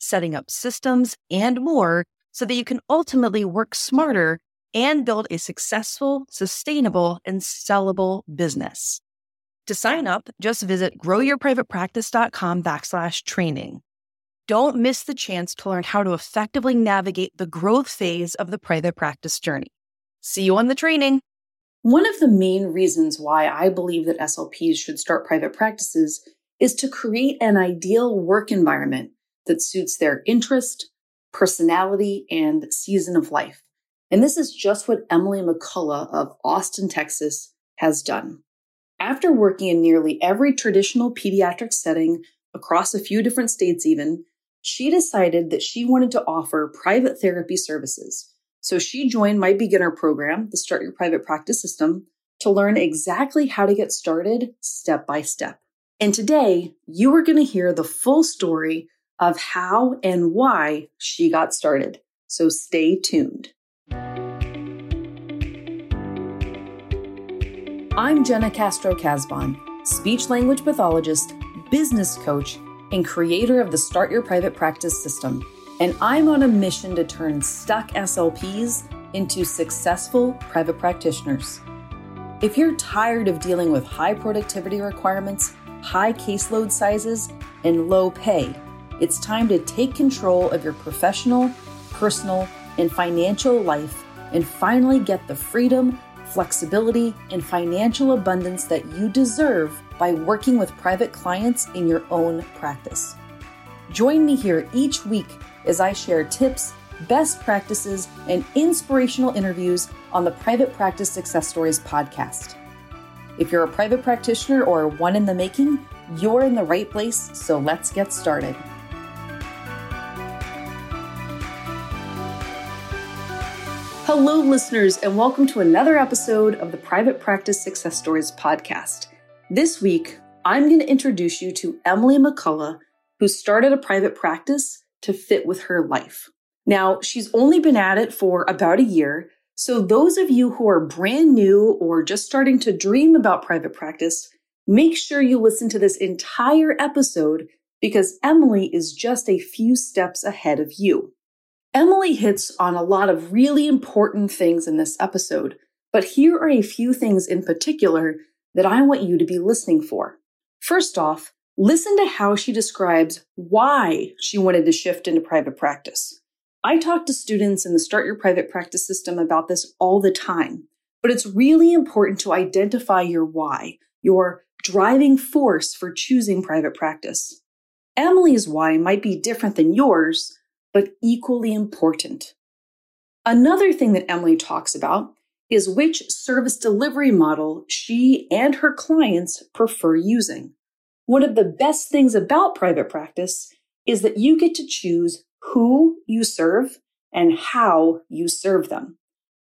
setting up systems, and more so that you can ultimately work smarter and build a successful, sustainable, and sellable business. To sign up, just visit growyourprivatepractice.com backslash training. Don't miss the chance to learn how to effectively navigate the growth phase of the private practice journey. See you on the training. One of the main reasons why I believe that SLPs should start private practices is to create an ideal work environment that suits their interest, personality, and season of life. And this is just what Emily McCullough of Austin, Texas has done. After working in nearly every traditional pediatric setting across a few different states, even, she decided that she wanted to offer private therapy services. So she joined my beginner program, the Start Your Private Practice System, to learn exactly how to get started step by step. And today, you are going to hear the full story of how and why she got started. So stay tuned. I'm Jena Castro Casbon, speech language pathologist, business coach, and creator of the Start Your Private Practice system. And I'm on a mission to turn stuck SLPs into successful private practitioners. If you're tired of dealing with high productivity requirements, high caseload sizes, and low pay, it's time to take control of your professional, personal, and financial life and finally get the freedom, flexibility, and financial abundance that you deserve by working with private clients in your own practice. Join me here each week as I share tips, best practices, and inspirational interviews on the Private Practice Success Stories podcast. If you're a private practitioner or one in the making, you're in the right place, so let's get started. Hello, listeners, and welcome to another episode of the Private Practice Success Stories podcast. This week, I'm going to introduce you to Emily McCullough, who started a private practice to fit with her life. Now, she's only been at it for about a year, so those of you who are brand new or just starting to dream about private practice, make sure you listen to this entire episode because Emily is just a few steps ahead of you. Emily hits on a lot of really important things in this episode, but here are a few things in particular that I want you to be listening for. First off, listen to how she describes why she wanted to shift into private practice. I talk to students in the Start Your Private Practice system about this all the time, but it's really important to identify your why, your driving force for choosing private practice. Emily's why might be different than yours, but equally important. Another thing that Emily talks about is which service delivery model she and her clients prefer using. One of the best things about private practice is that you get to choose who you serve and how you serve them.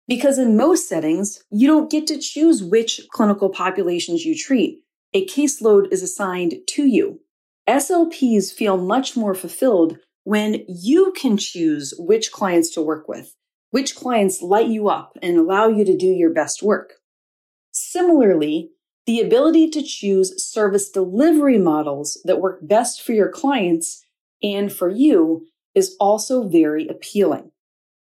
Because in most settings, you don't get to choose which clinical populations you treat. A caseload is assigned to you. SLPs feel much more fulfilled when you can choose which clients to work with, which clients light you up and allow you to do your best work. Similarly, the ability to choose service delivery models that work best for your clients and for you is also very appealing.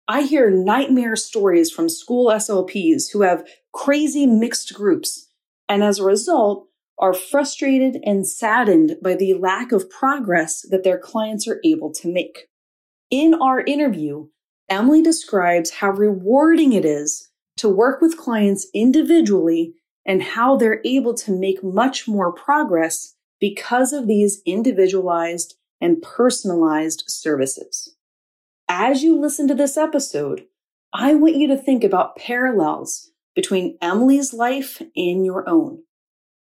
I hear nightmare stories from school SLPs who have crazy mixed groups, and as a result, are frustrated and saddened by the lack of progress that their clients are able to make. In our interview, Emily describes how rewarding it is to work with clients individually and how they're able to make much more progress because of these individualized and personalized services. As you listen to this episode, I want you to think about parallels between Emily's life and your own.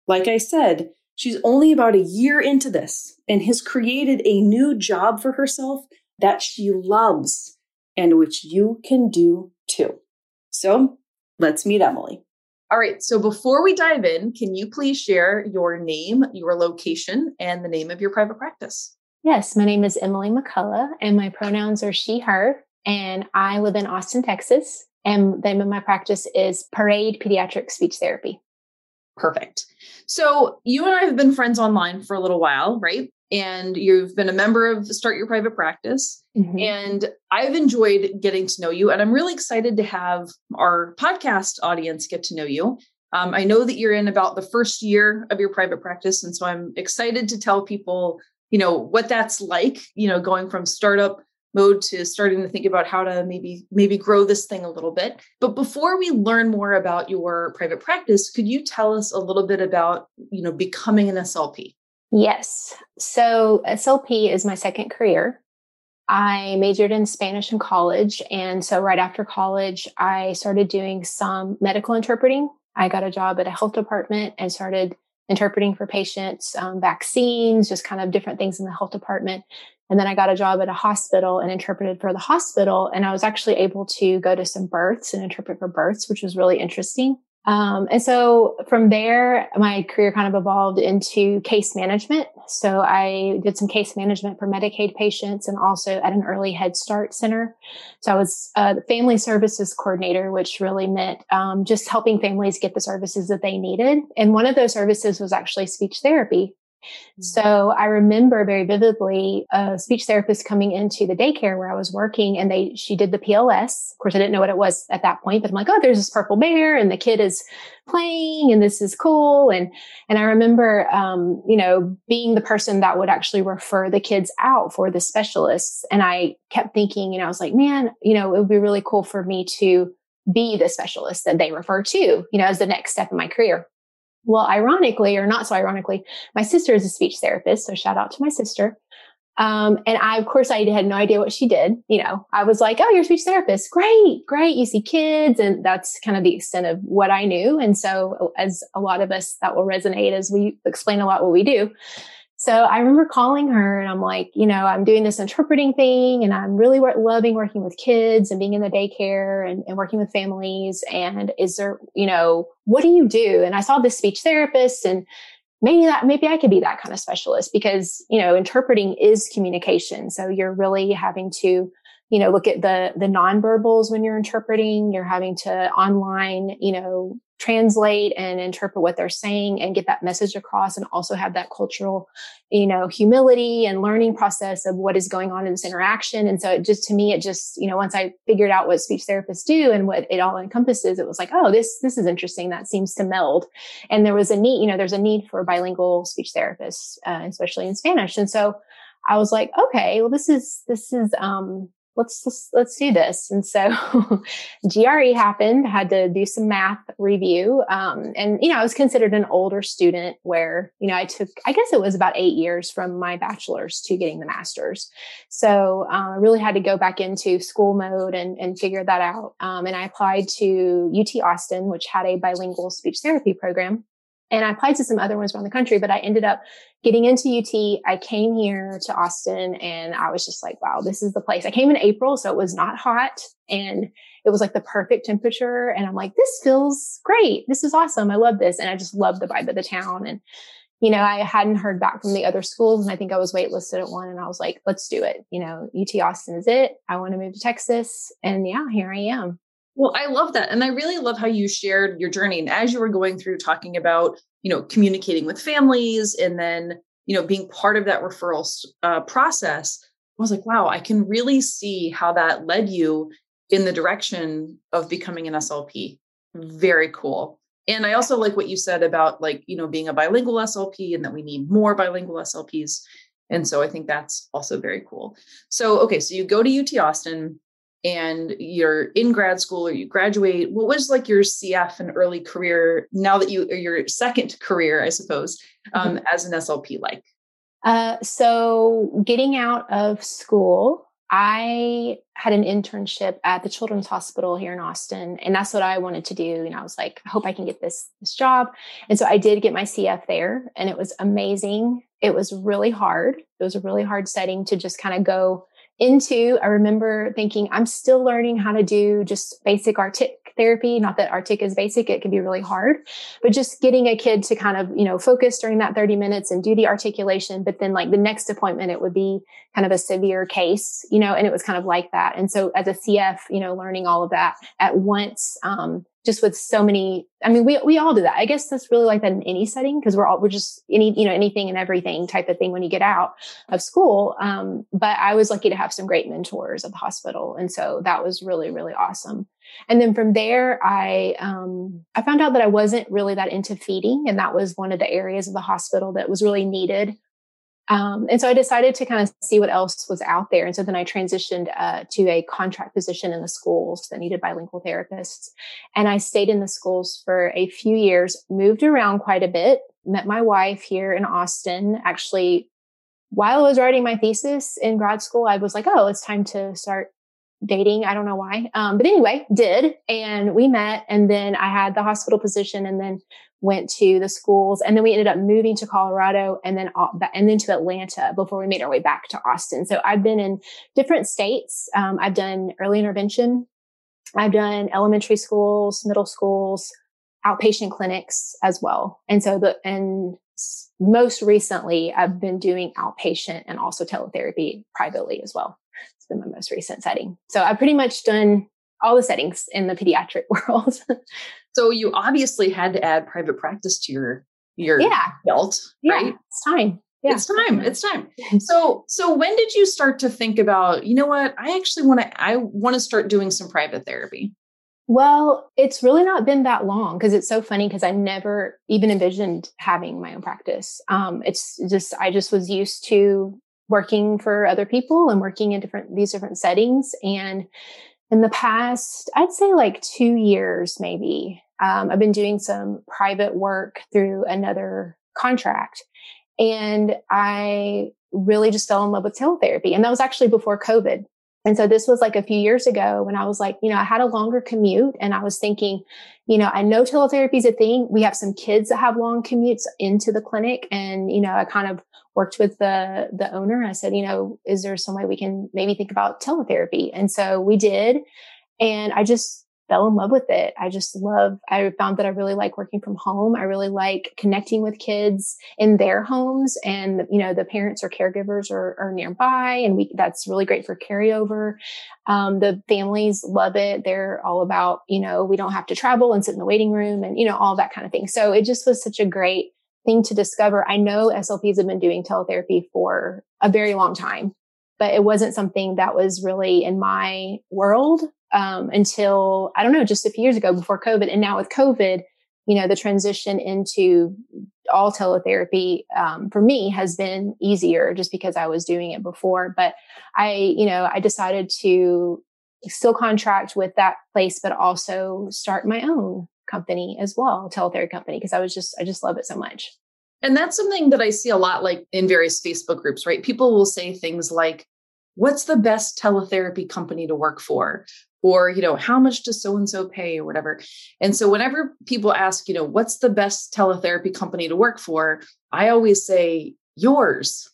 Like I said, she's only about a year into this and has created a new job for herself that she loves. and which you can do too. So let's meet Emily. All right. So before we dive in, can you please share your name, your location, and the name of your private practice? Yes, my name is Emily McCullough, and my pronouns are she, her, and I live in Austin, Texas. And the name of my practice is Parade Pediatric Speech Therapy. Perfect. So you and I have been friends online for a little while, right? And you've been a member of Start Your Private Practice. Mm-hmm. And I've enjoyed getting to know you. And I'm really excited to have our podcast audience get to know you. Um, I know that you're in about the first year of your private practice. And so I'm excited to tell people, you know, what that's like, you know, going from startup mode to starting to think about how to maybe maybe grow this thing a little bit. But before we learn more about your private practice could you tell us a little bit about you know becoming an slp yes. So slp is my second career. I majored in spanish in college and so right after college i started doing some medical interpreting. I got a job at a health department and started interpreting for patients um, vaccines just kind of different things in the health department and then I got a job at a hospital and interpreted for the hospital. And I was actually able to go to some births and interpret for births, which was really interesting. Um, and so from there, my career kind of evolved into case management. So I did some case management for Medicaid patients and also at an early Head Start center. So I was a family services coordinator, which really meant um, just helping families get the services that they needed. And one of those services was actually speech therapy. Mm-hmm. So I remember very vividly a speech therapist coming into the daycare where I was working and they, she did the PLS. Of course, I didn't know what it was at that point, but I'm like, oh, there's this purple bear and the kid is playing and this is cool. And, and I remember, um, you know, being the person that would actually refer the kids out for the specialists. And I kept thinking, you know, I was like, man, you know, it would be really cool for me to be the specialist that they refer to, you know, as the next step in my career. Well, ironically, or not so ironically, my sister is a speech therapist. So shout out to my sister. Um, and I, of course, I had no idea what she did. You know, I was like, oh, you're a speech therapist. Great, great. You see kids. And that's kind of the extent of what I knew. And so, as a lot of us, that will resonate as we explain a lot what we do. So I remember calling her and I'm like, you know, I'm doing this interpreting thing and I'm really loving working with kids and being in the daycare and, and, working with families. And is there, you know, what do you do? And I saw this speech therapist and maybe that, maybe I could be that kind of specialist because, you know, interpreting is communication. So you're really having to, you know, look at the, the nonverbals when you're interpreting. You're having to online, you know, translate and interpret what they're saying and get that message across and also have that cultural you know humility and learning process of what is going on in this interaction. And so it just to me it just you know once i figured out what speech therapists do and what it all encompasses it was like oh this this is interesting. That seems to meld. And there was a need you know there's a need for bilingual speech therapists uh, especially in spanish. And so i was like okay well this is this is um let's, let's, do this. And so GRE happened, had to do some math review. Um, and, you know, I was considered an older student where, you know, I took, I guess it was about eight years from my bachelor's to getting the master's. So uh, I really had to go back into school mode and, and figure that out. Um, and I applied to UT Austin, which had a bilingual speech therapy program. And I applied to some other ones around the country, but I ended up getting into UT. I came here to Austin and I was just like, wow, this is the place. I came in April, so it was not hot and it was like the perfect temperature. And I'm like, this feels great. This is awesome. I love this. And I just love the vibe of the town. And, you know, I hadn't heard back from the other schools and I think I was waitlisted at one and I was like, let's do it. You know, UT Austin is it. I want to move to Texas. And yeah, here I am. Well, I love that. And I really love how you shared your journey. And as you were going through talking about, you know, communicating with families and then, you know, being part of that referral uh, process, I was like, wow, I can really see how that led you in the direction of becoming an SLP. Very cool. And I also like what you said about like, you know, being a bilingual SLP and that we need more bilingual SLPs. And so I think that's also very cool. So, okay, so you go to UT Austin and you're in grad school or you graduate what was like your cf and early career now that you your second career i suppose um, mm-hmm. as an slp like? Uh, so getting out of school i had an internship at the children's hospital here in austin and that's what i wanted to do and i was like i hope i can get this this job. And so i did get my cf there and it was amazing. It was really hard. It was a really hard setting to just kind of go into, I remember thinking, I'm still learning how to do just basic artic therapy. Not that artic is basic, it can be really hard, but just getting a kid to kind of, you know, focus during that 30 minutes and do the articulation. But then like the next appointment, it would be kind of a severe case, you know, and it was kind of like that. And so as a CF, you know, learning all of that at once, um, just with so many i mean we we all do that. I guess that's really like that in any setting because we're all we're just any you know anything and everything type of thing when you get out of school. Um, but i was lucky to have some great mentors at the hospital and so that was really really awesome. And then from there i um, i found out that i wasn't really that into feeding and that was one of the areas of the hospital that was really needed um, and so I decided to kind of see what else was out there. And so then I transitioned uh, to a contract position in the schools that needed bilingual therapists. And I stayed in the schools for a few years, moved around quite a bit, met my wife here in Austin. Actually, while I was writing my thesis in grad school, I was like, oh, it's time to start dating. I don't know why. Um, but anyway, did. And we met. And then I had the hospital position. And then went to the schools and then we ended up moving to Colorado and then and then to Atlanta before we made our way back to Austin. So I've been in different states. Um, I've done early intervention. I've done elementary schools, middle schools, outpatient clinics as well. And so the and most recently I've been doing outpatient and also teletherapy privately as well. It's been my most recent setting. So I've pretty much done all the settings in the pediatric world. So you obviously had to add private practice to your your yeah. belt, yeah, right? It's time. Yeah. It's time. It's time. So so when did you start to think about, you know what, I actually want to I want to start doing some private therapy? Well, it's really not been that long because it's so funny because I never even envisioned having my own practice. Um, it's just I just was used to working for other people and working in different these different settings and in the past, I'd say like two years, maybe, um, I've been doing some private work through another contract. And I really just fell in love with teletherapy. And that was actually before COVID. And so this was like a few years ago when I was like, you know, I had a longer commute and I was thinking, you know, I know teletherapy is a thing. We have some kids that have long commutes into the clinic. And, you know, I kind of worked with the, the owner. I said, you know, is there some way we can maybe think about teletherapy? And so we did. And I just fell in love with it. I just love, I found that I really like working from home. I really like connecting with kids in their homes and, you know, the parents or caregivers are, are nearby and we, that's really great for carryover. Um, the families love it. They're all about, you know, we don't have to travel and sit in the waiting room and, you know, all that kind of thing. So it just was such a great thing to discover. I know SLPs have been doing teletherapy for a very long time, but it wasn't something that was really in my world um, until I don't know, just a few years ago before COVID. And now with COVID, you know, the transition into all teletherapy um, for me has been easier just because I was doing it before. But I, you know, I decided to still contract with that place, but also start my own company as well, teletherapy company, because I was just, I just love it so much. And that's something that I see a lot like in various Facebook groups, right? People will say things like, what's the best teletherapy company to work for? or you know how much does so and so pay or whatever and so whenever people ask you know what's the best teletherapy company to work for i always say yours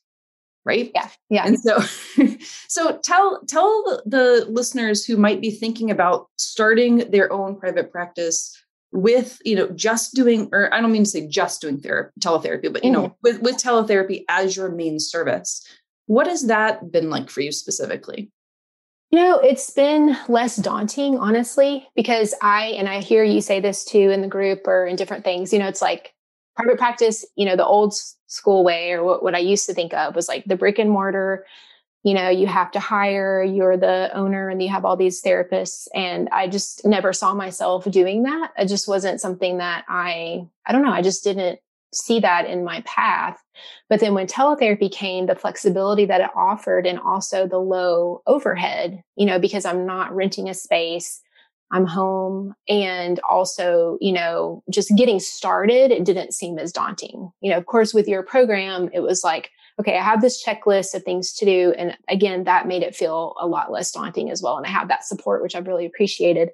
right yeah yeah and so so tell tell the listeners who might be thinking about starting their own private practice with you know just doing or i don't mean to say just doing therapy teletherapy but you mm-hmm. know with with teletherapy as your main service what has that been like for you specifically you know, it's been less daunting, honestly, because I, and I hear you say this too in the group or in different things, you know, it's like private practice, you know, the old school way or what, what I used to think of was like the brick and mortar, you know, you have to hire, you're the owner and you have all these therapists. And I just never saw myself doing that. It just wasn't something that I, I don't know, I just didn't see that in my path. But then when teletherapy came, the flexibility that it offered and also the low overhead, you know, because I'm not renting a space, I'm home and also, you know, just getting started, it didn't seem as daunting. You know, of course, with your program, it was like, okay, I have this checklist of things to do. And again, that made it feel a lot less daunting as well. And I have that support, which I've really appreciated.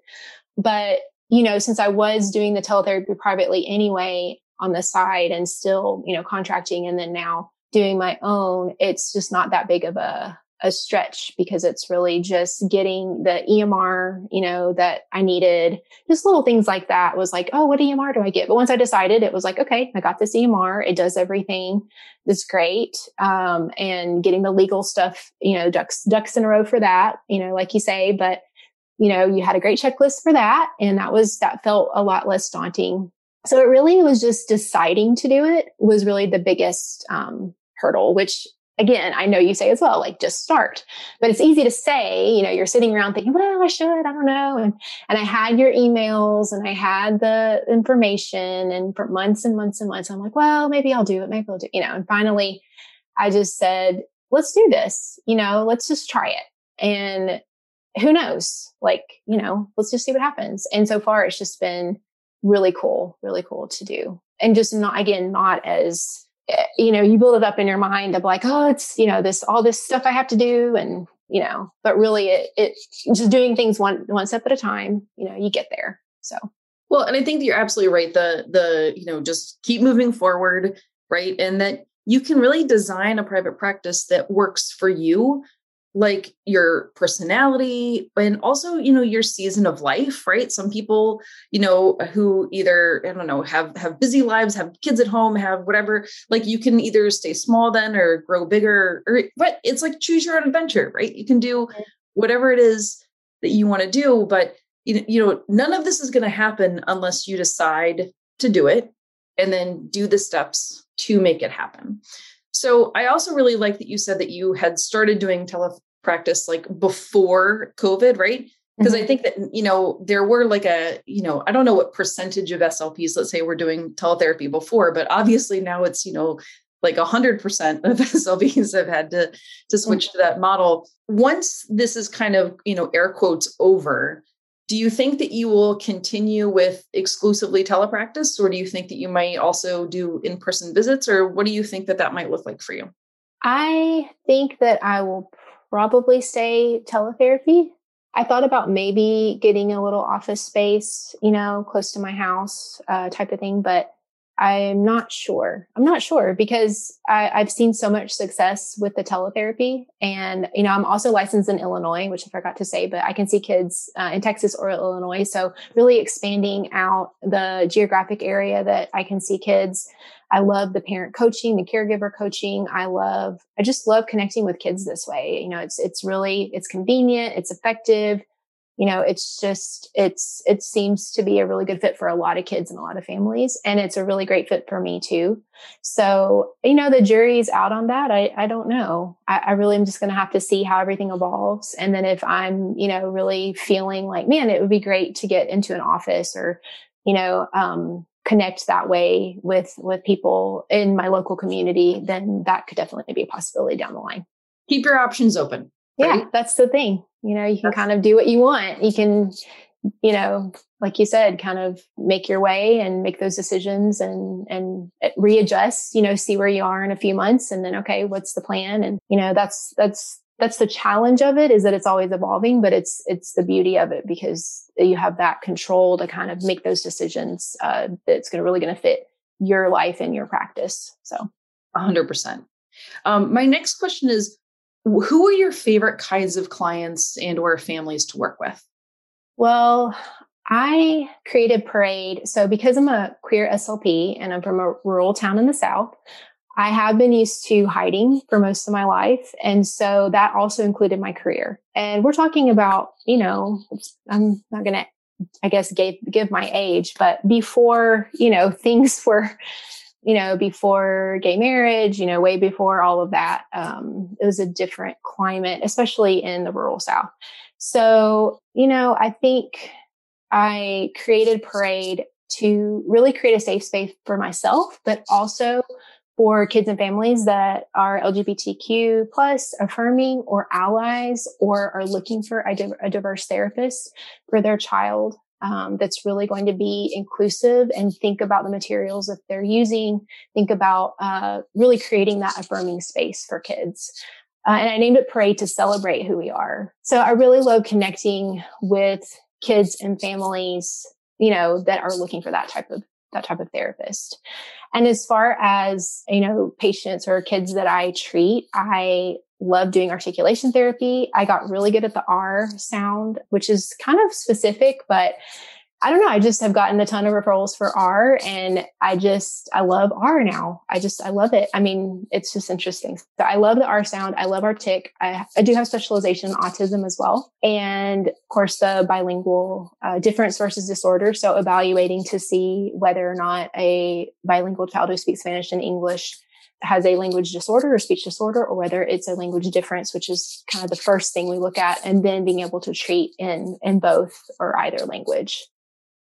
But, you know, since I was doing the teletherapy privately anyway, on the side and still, you know, contracting and then now doing my own, it's just not that big of a, a stretch because it's really just getting the EMR, you know, that I needed. Just little things like that was like, oh, what EMR do I get? But once I decided, it was like, okay, I got this EMR. It does everything. It's great. Um, and getting the legal stuff, you know, ducks ducks in a row for that, you know, like you say. But you know, you had a great checklist for that, and that was that felt a lot less daunting. So it really was just deciding to do it was really the biggest um, hurdle, which again, I know you say as well, like just start. But it's easy to say, you know, you're sitting around thinking, well, I should, I don't know. And and I had your emails and I had the information and for months and months and months, I'm like, well, maybe I'll do it, maybe I'll do, you know, and finally I just said, let's do this, you know, let's just try it. And who knows? Like, you know, let's just see what happens. And so far it's just been really cool, really cool to do. And just not again, not as you know, you build it up in your mind of like, oh, it's, you know, this, all this stuff I have to do. And, you know, but really it, it just doing things one, one step at a time, you know, you get there. So. Well, and I think you're absolutely right. The, the, you know, just keep moving forward. Right. And that you can really design a private practice that works for you like your personality and also you know your season of life right? Some people you know who either i don't know have have busy lives have kids at home have whatever like you can either stay small then or grow bigger or but it's like choose your own adventure right? You can do whatever it is that you want to do but you know none of this is going to happen unless you decide to do it and then do the steps to make it happen so I also really like that you said that you had started doing telepractice like before COVID, right? Because mm-hmm. I think that, you know, there were like a, you know, I don't know what percentage of SLPs, let's say, were doing teletherapy before, but obviously now it's, you know, like 100% of SLPs have had to, to switch mm-hmm. to that model. Once this is kind of, you know, air quotes over, do you think that you will continue with exclusively telepractice or do you think that you might also do in-person visits or what do you think that that might look like for you? I think that i will probably stay teletherapy. I thought about maybe getting a little office space you know close to my house uh, type of thing but I'm not sure. I'm not sure because I, have seen so much success with the teletherapy. And, you know, I'm also licensed in Illinois, which I forgot to say, but I can see kids uh, in Texas or Illinois. So really expanding out the geographic area that I can see kids. I love the parent coaching, the caregiver coaching. I love, I just love connecting with kids this way. You know, it's, it's really, it's convenient, it's effective you know it's just it's it seems to be a really good fit for a lot of kids and a lot of families and it's a really great fit for me too. So you know the jury's out on that. I i don't know. I, I really am just going to have to see how everything evolves and then if i'm you know really feeling like man it would be great to get into an office or you know um connect that way with with people in my local community then that could definitely be a possibility down the line. Keep your options open right? yeah that's the thing you know, you can kind of do what you want. You can, you know, like you said, kind of make your way and make those decisions and, and readjust, you know, see where you are in a few months and then, okay, what's the plan? And, you know, that's, that's, that's the challenge of it is that it's always evolving, but it's, it's the beauty of it because you have that control to kind of make those decisions, uh, that's going to really going to fit your life and your practice. So. Hundred percent. Um, my next question is, who are your favorite kinds of clients and or families to work with? Well i created parade so because i'm a queer slp and i'm from a rural town in the south i have been used to hiding for most of my life and so that also included my career. And we're talking about you know i'm not gonna i guess give, give my age but before you know things were you know, before gay marriage, you know, way before all of that, um, it was a different climate, especially in the rural South. So, you know, I think I created Parade to really create a safe space for myself, but also for kids and families that are LGBTQ plus affirming or allies or are looking for a, a diverse therapist for their child um, that's really going to be inclusive and think about the materials that they're using, think about uh, really creating that affirming space for kids. Uh, and I named it Parade to celebrate who we are. So I really love connecting with kids and families, you know, that are looking for that type of that type of therapist. And as far as, you know, patients or kids that I treat, I love doing articulation therapy. I got really good at the R sound, which is kind of specific, but I don't know. I just have gotten a ton of referrals for R and I just, I love R now. I just, I love it. I mean, it's just interesting. So I love the R sound. I love artic. I, I do have specialization in autism as well. And of course, the bilingual uh, difference versus disorder. So evaluating to see whether or not a bilingual child who speaks Spanish and English has a language disorder or speech disorder or whether it's a language difference which is kind of the first thing we look at and then being able to treat in in both or either language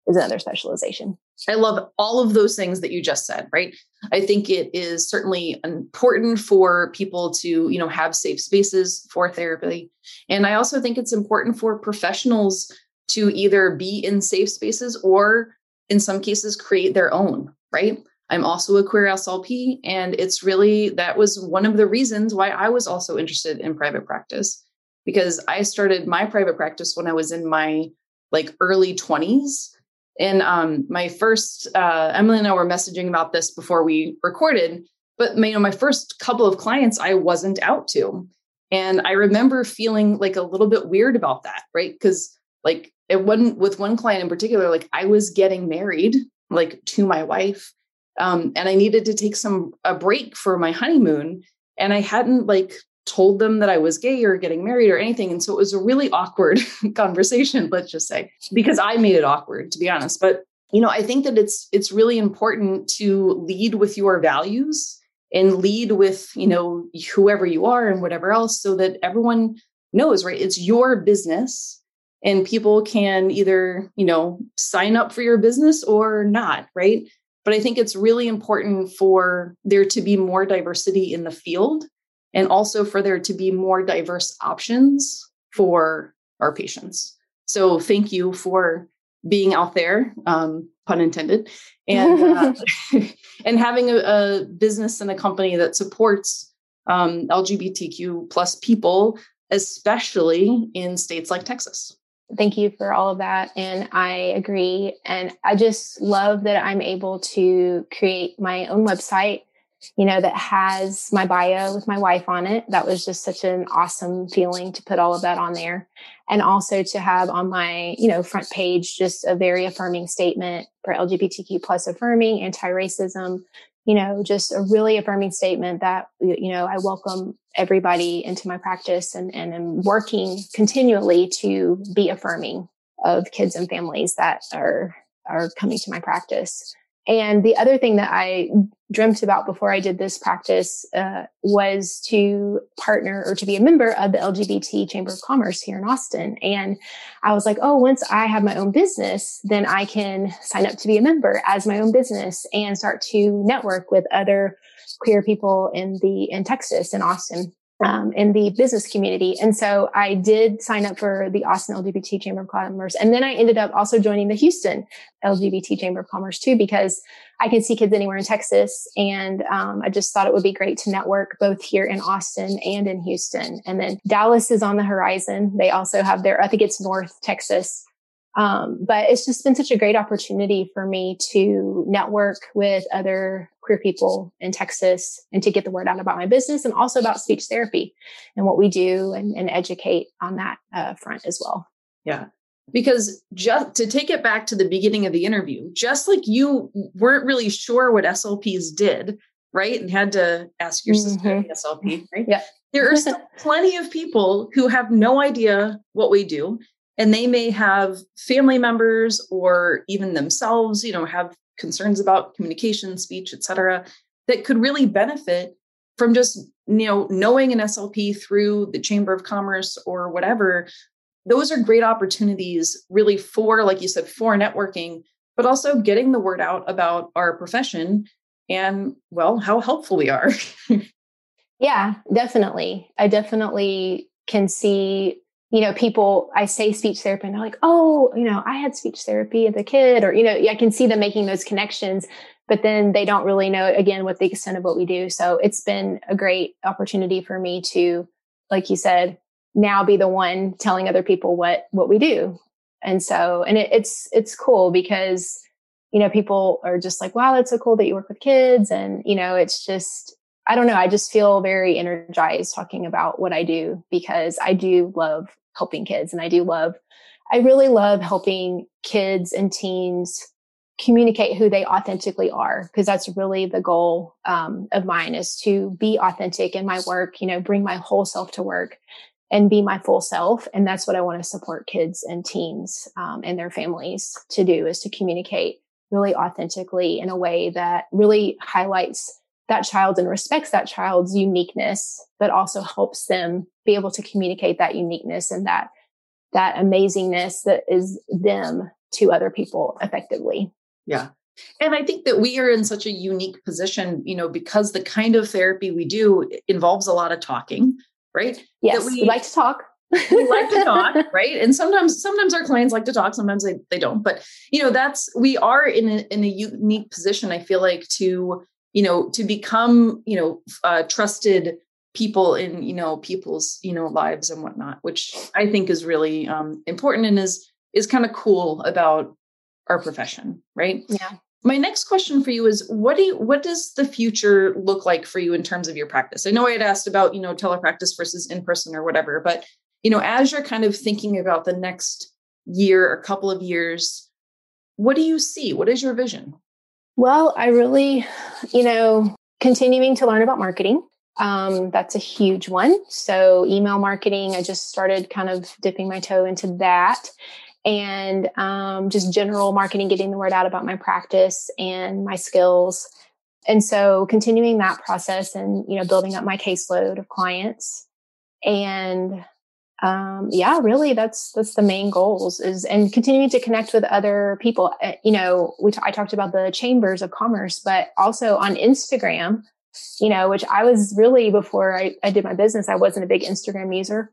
is another specialization. I love all of those things that you just said, right? I think it is certainly important for people to, you know, have safe spaces for therapy. And I also think it's important for professionals to either be in safe spaces or in some cases create their own, right? I'm also a queer SLP and it's really that was one of the reasons why I was also interested in private practice because I started my private practice when I was in my like early 20s and um, my first, uh, Emily and I were messaging about this before we recorded, but you know, my first couple of clients I wasn't out to. And I remember feeling like a little bit weird about that, right? Because like it wasn't with one client in particular, like I was getting married, like to my wife. Um, and I needed to take some a break for my honeymoon. And I hadn't like told them that I was gay or getting married or anything. And so it was a really awkward conversation, let's just say, because I made it awkward, to be honest. But you know, I think that it's it's really important to lead with your values and lead with, you know, whoever you are and whatever else so that everyone knows, right? It's your business and people can either, you know, sign up for your business or not, right? But I think it's really important for there to be more diversity in the field and also for there to be more diverse options for our patients. So thank you for being out there, um, pun intended, and uh, and having a, a, business and a company that supports um, LGBTQ plus people, especially in states like Texas. Thank you for all of that. And I agree. And I just love that I'm able to create my own website you know, that has my bio with my wife on it. That was just such an awesome feeling to put all of that on there. And also to have on my, you know, front page just a very affirming statement for LGBTQ plus affirming, anti-racism, you know, just a really affirming statement that, you know, I welcome everybody into my practice and, and am working continually to be affirming of kids and families that are, are coming to my practice. And the other thing that I dreamt about before I did this practice uh, was to partner or to be a member of the LGBT Chamber of Commerce here in Austin. And I was like, oh, once I have my own business, then I can sign up to be a member as my own business and start to network with other queer people in the in Texas in Austin um, in the business community. And so I did sign up for the Austin LGBT Chamber of Commerce. And then I ended up also joining the Houston LGBT Chamber of Commerce too, because I can see kids anywhere in Texas. And um, I just thought it would be great to network both here in Austin and in Houston. And then Dallas is on the horizon. They also have their, I think it's North Texas um, but it's just been such a great opportunity for me to network with other queer people in Texas and to get the word out about my business and also about speech therapy and what we do and, and educate on that uh, front as well. Yeah. Because just to take it back to the beginning of the interview, just like you weren't really sure what SLPs did, right? And had to ask your sister mm-hmm. SLP, right? Yeah. There are still plenty of people who have no idea what we do and they may have family members or even themselves you know have concerns about communication speech etc that could really benefit from just you know knowing an slp through the chamber of commerce or whatever. Those are great opportunities really for like you said for networking but also getting the word out about our profession and well how helpful we are. Yeah definitely. I definitely can see you know, people, I say speech therapy and they're like, oh, you know, I had speech therapy as a kid, or, you know, I can see them making those connections, but then they don't really know, again, what the extent of what we do. So it's been a great opportunity for me to, like you said, now be the one telling other people what, what we do. And so, and it, it's, it's cool because, you know, people are just like, wow, that's so cool that you work with kids. And, you know, it's just, I don't know. I just feel very energized talking about what I do because I do love helping kids and I do love, I really love helping kids and teens communicate who they authentically are because that's really the goal um, of mine is to be authentic in my work you know bring my whole self to work and be my full self and that's what i want to support kids and teens um, and their families to do is to communicate really authentically in a way that really highlights that child and respects that child's uniqueness, but also helps them be able to communicate that uniqueness and that that amazingness that is them to other people effectively. Yeah. And I think that we are in such a unique position, you know, because the kind of therapy we do involves a lot of talking, right? Yes, we, we like to talk. we like to talk, right? And sometimes, sometimes our clients like to talk, sometimes they, they don't. But you know, that's we are in a, in a unique position. I feel like to you know to become you know uh, trusted people in you know people's you know lives and whatnot which i think is really um, important and is is kind of cool about our profession right? Yeah. My next question for you is what do you what does the future look like for you in terms of your practice? I know i had asked about you know telepractice versus in person or whatever but you know as you're kind of thinking about the next year or couple of years what do you see? What is your vision well, I really, you know, continuing to learn about marketing. Um, that's a huge one. So, email marketing, I just started kind of dipping my toe into that. And um, just general marketing, getting the word out about my practice and my skills. And so, continuing that process and, you know, building up my caseload of clients and um, yeah, really, that's that's the main goals is and continuing to connect with other people. Uh, you know, we t- I talked about the chambers of commerce, but also on Instagram. You know, which I was really before I, I did my business, I wasn't a big Instagram user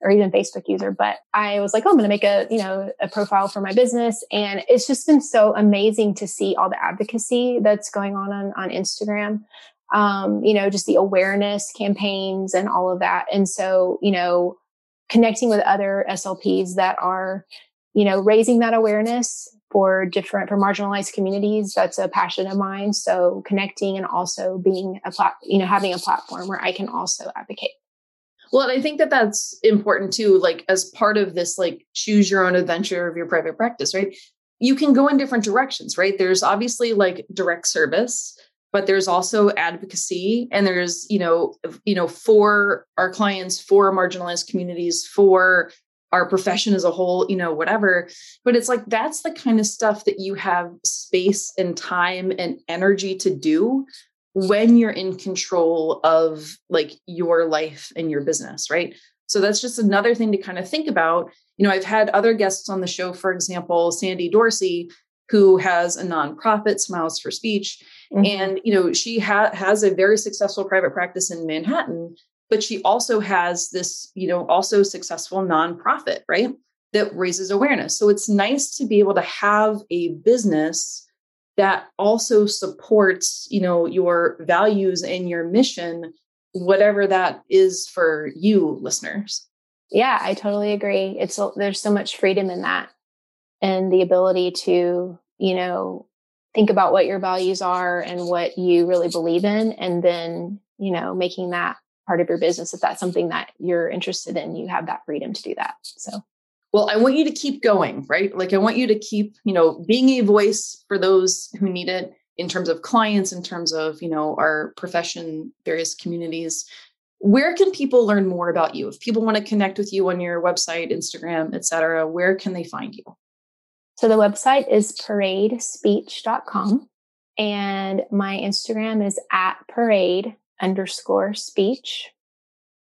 or even Facebook user, but I was like, oh, I'm going to make a, you know, a profile for my business. And it's just been so amazing to see all the advocacy that's going on on, on Instagram. Um, you know, just the awareness campaigns and all of that. And so, you know, connecting with other SLPs that are, you know, raising that awareness for different for marginalized communities that's a passion of mine. So connecting and also being a plat you know having a platform where i can also advocate. Well and i think that that's important too like as part of this like choose your own adventure of your private practice right? You can go in different directions right? There's obviously like direct service but there's also advocacy and there's you know you know for our clients for marginalized communities for our profession as a whole you know whatever. But it's like that's the kind of stuff that you have space and time and energy to do when you're in control of like your life and your business right? So that's just another thing to kind of think about. You know i've had other guests on the show for example sandy dorsey who has a nonprofit smiles for speech. Mm-hmm. and you know she ha- has a very successful private practice in manhattan but she also has this you know also successful nonprofit right that raises awareness. So it's nice to be able to have a business that also supports you know your values and your mission whatever that is for you listeners. Yeah i totally agree. It's there's so much freedom in that and the ability to, you know, think about what your values are and what you really believe in, and then, you know, making that part of your business. If that's something that you're interested in, you have that freedom to do that. So, well, I want you to keep going, right? Like, I want you to keep, you know, being a voice for those who need it in terms of clients, in terms of, you know, our profession, various communities. Where can people learn more about you? If people want to connect with you on your website, Instagram, et cetera, where can they find you? So the website is paradespeech.com and my Instagram is at parade underscore speech.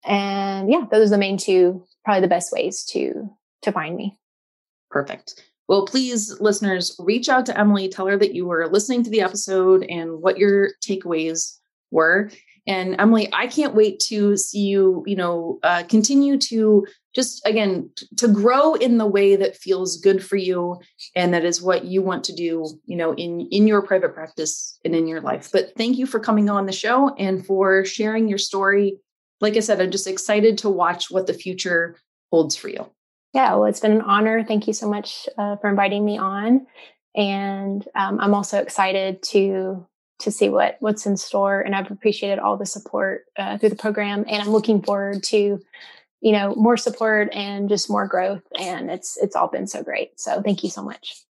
And yeah, those are the main two, probably the best ways to to find me. Perfect. Well, please, listeners, reach out to Emily, tell her that you were listening to the episode and what your takeaways were. And Emily, I can't wait to see you, you know, uh, continue to just again to grow in the way that feels good for you and that is what you want to do, you know, in in your private practice and in your life. But thank you for coming on the show and for sharing your story. Like I said, I'm just excited to watch what the future holds for you. Yeah, well, it's been an honor. Thank you so much uh, for inviting me on. And um, I'm also excited to to see what what's in store. And I've appreciated all the support uh, through the program, and I'm looking forward to you know more support and just more growth. And it's it's all been so great. So thank you so much.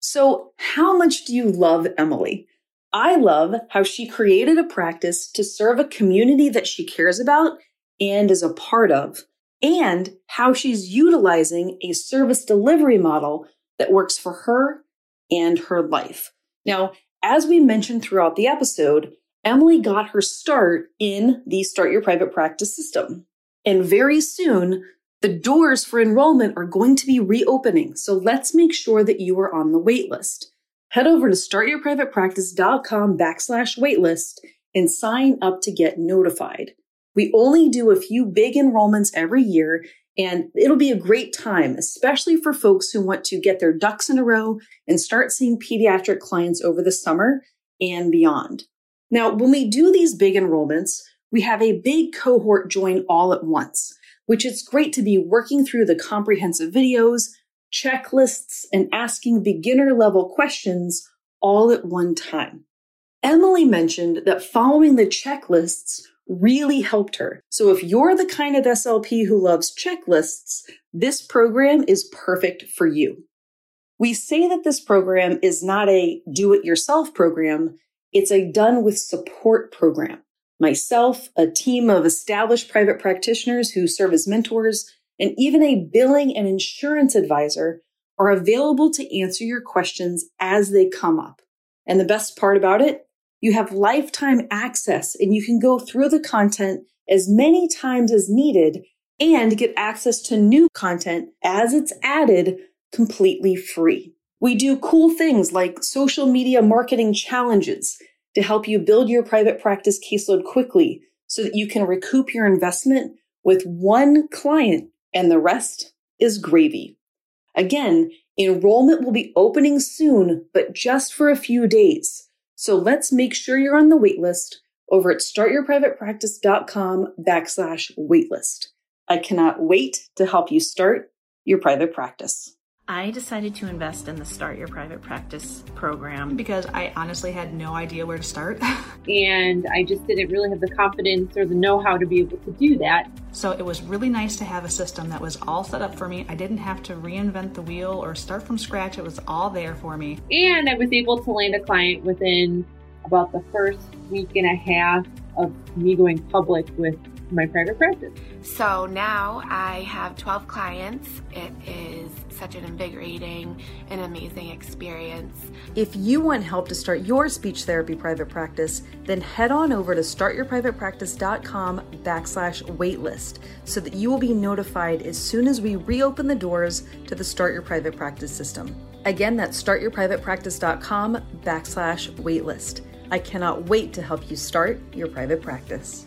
So, how much do you love Emily? I love how she created a practice to serve a community that she cares about and is a part of, and how she's utilizing a service delivery model that works for her and her life. Now, as we mentioned throughout the episode, Emily got her start in the Start Your Private Practice system. And very soon, the doors for enrollment are going to be reopening. So let's make sure that you are on the waitlist. Head over to startyourprivatepractice.com backslash waitlist and sign up to get notified. We only do a few big enrollments every year, and it'll be a great time, especially for folks who want to get their ducks in a row and start seeing pediatric clients over the summer and beyond. Now, when we do these big enrollments, we have a big cohort join all at once, which it's great to be working through the comprehensive videos, checklists, and asking beginner level questions all at one time. Emily mentioned that following the checklists really helped her. So if you're the kind of SLP who loves checklists, this program is perfect for you. We say that this program is not a do it yourself program. It's a done with support program. Myself, a team of established private practitioners who serve as mentors, and even a billing and insurance advisor are available to answer your questions as they come up. And the best part about it, you have lifetime access and you can go through the content as many times as needed and get access to new content as it's added completely free. We do cool things like social media marketing challenges to help you build your private practice caseload quickly so that you can recoup your investment with one client and the rest is gravy. Again, enrollment will be opening soon, but just for a few days. So let's make sure you're on the waitlist over at startyourprivatepractice.com backslash waitlist. I cannot wait to help you start your private practice. I decided to invest in the Start Your Private Practice program because I honestly had no idea where to start. and I just didn't really have the confidence or the know how to be able to do that. So it was really nice to have a system that was all set up for me. I didn't have to reinvent the wheel or start from scratch, it was all there for me. And I was able to land a client within about the first week and a half of me going public with my private practice. So now I have 12 clients. It is such an invigorating and amazing experience. If you want help to start your speech therapy private practice, then head on over to startyourprivatepractice.com backslash waitlist so that you will be notified as soon as we reopen the doors to the Start Your Private Practice system. Again, that's startyourprivatepractice.com backslash waitlist. I cannot wait to help you start your private practice.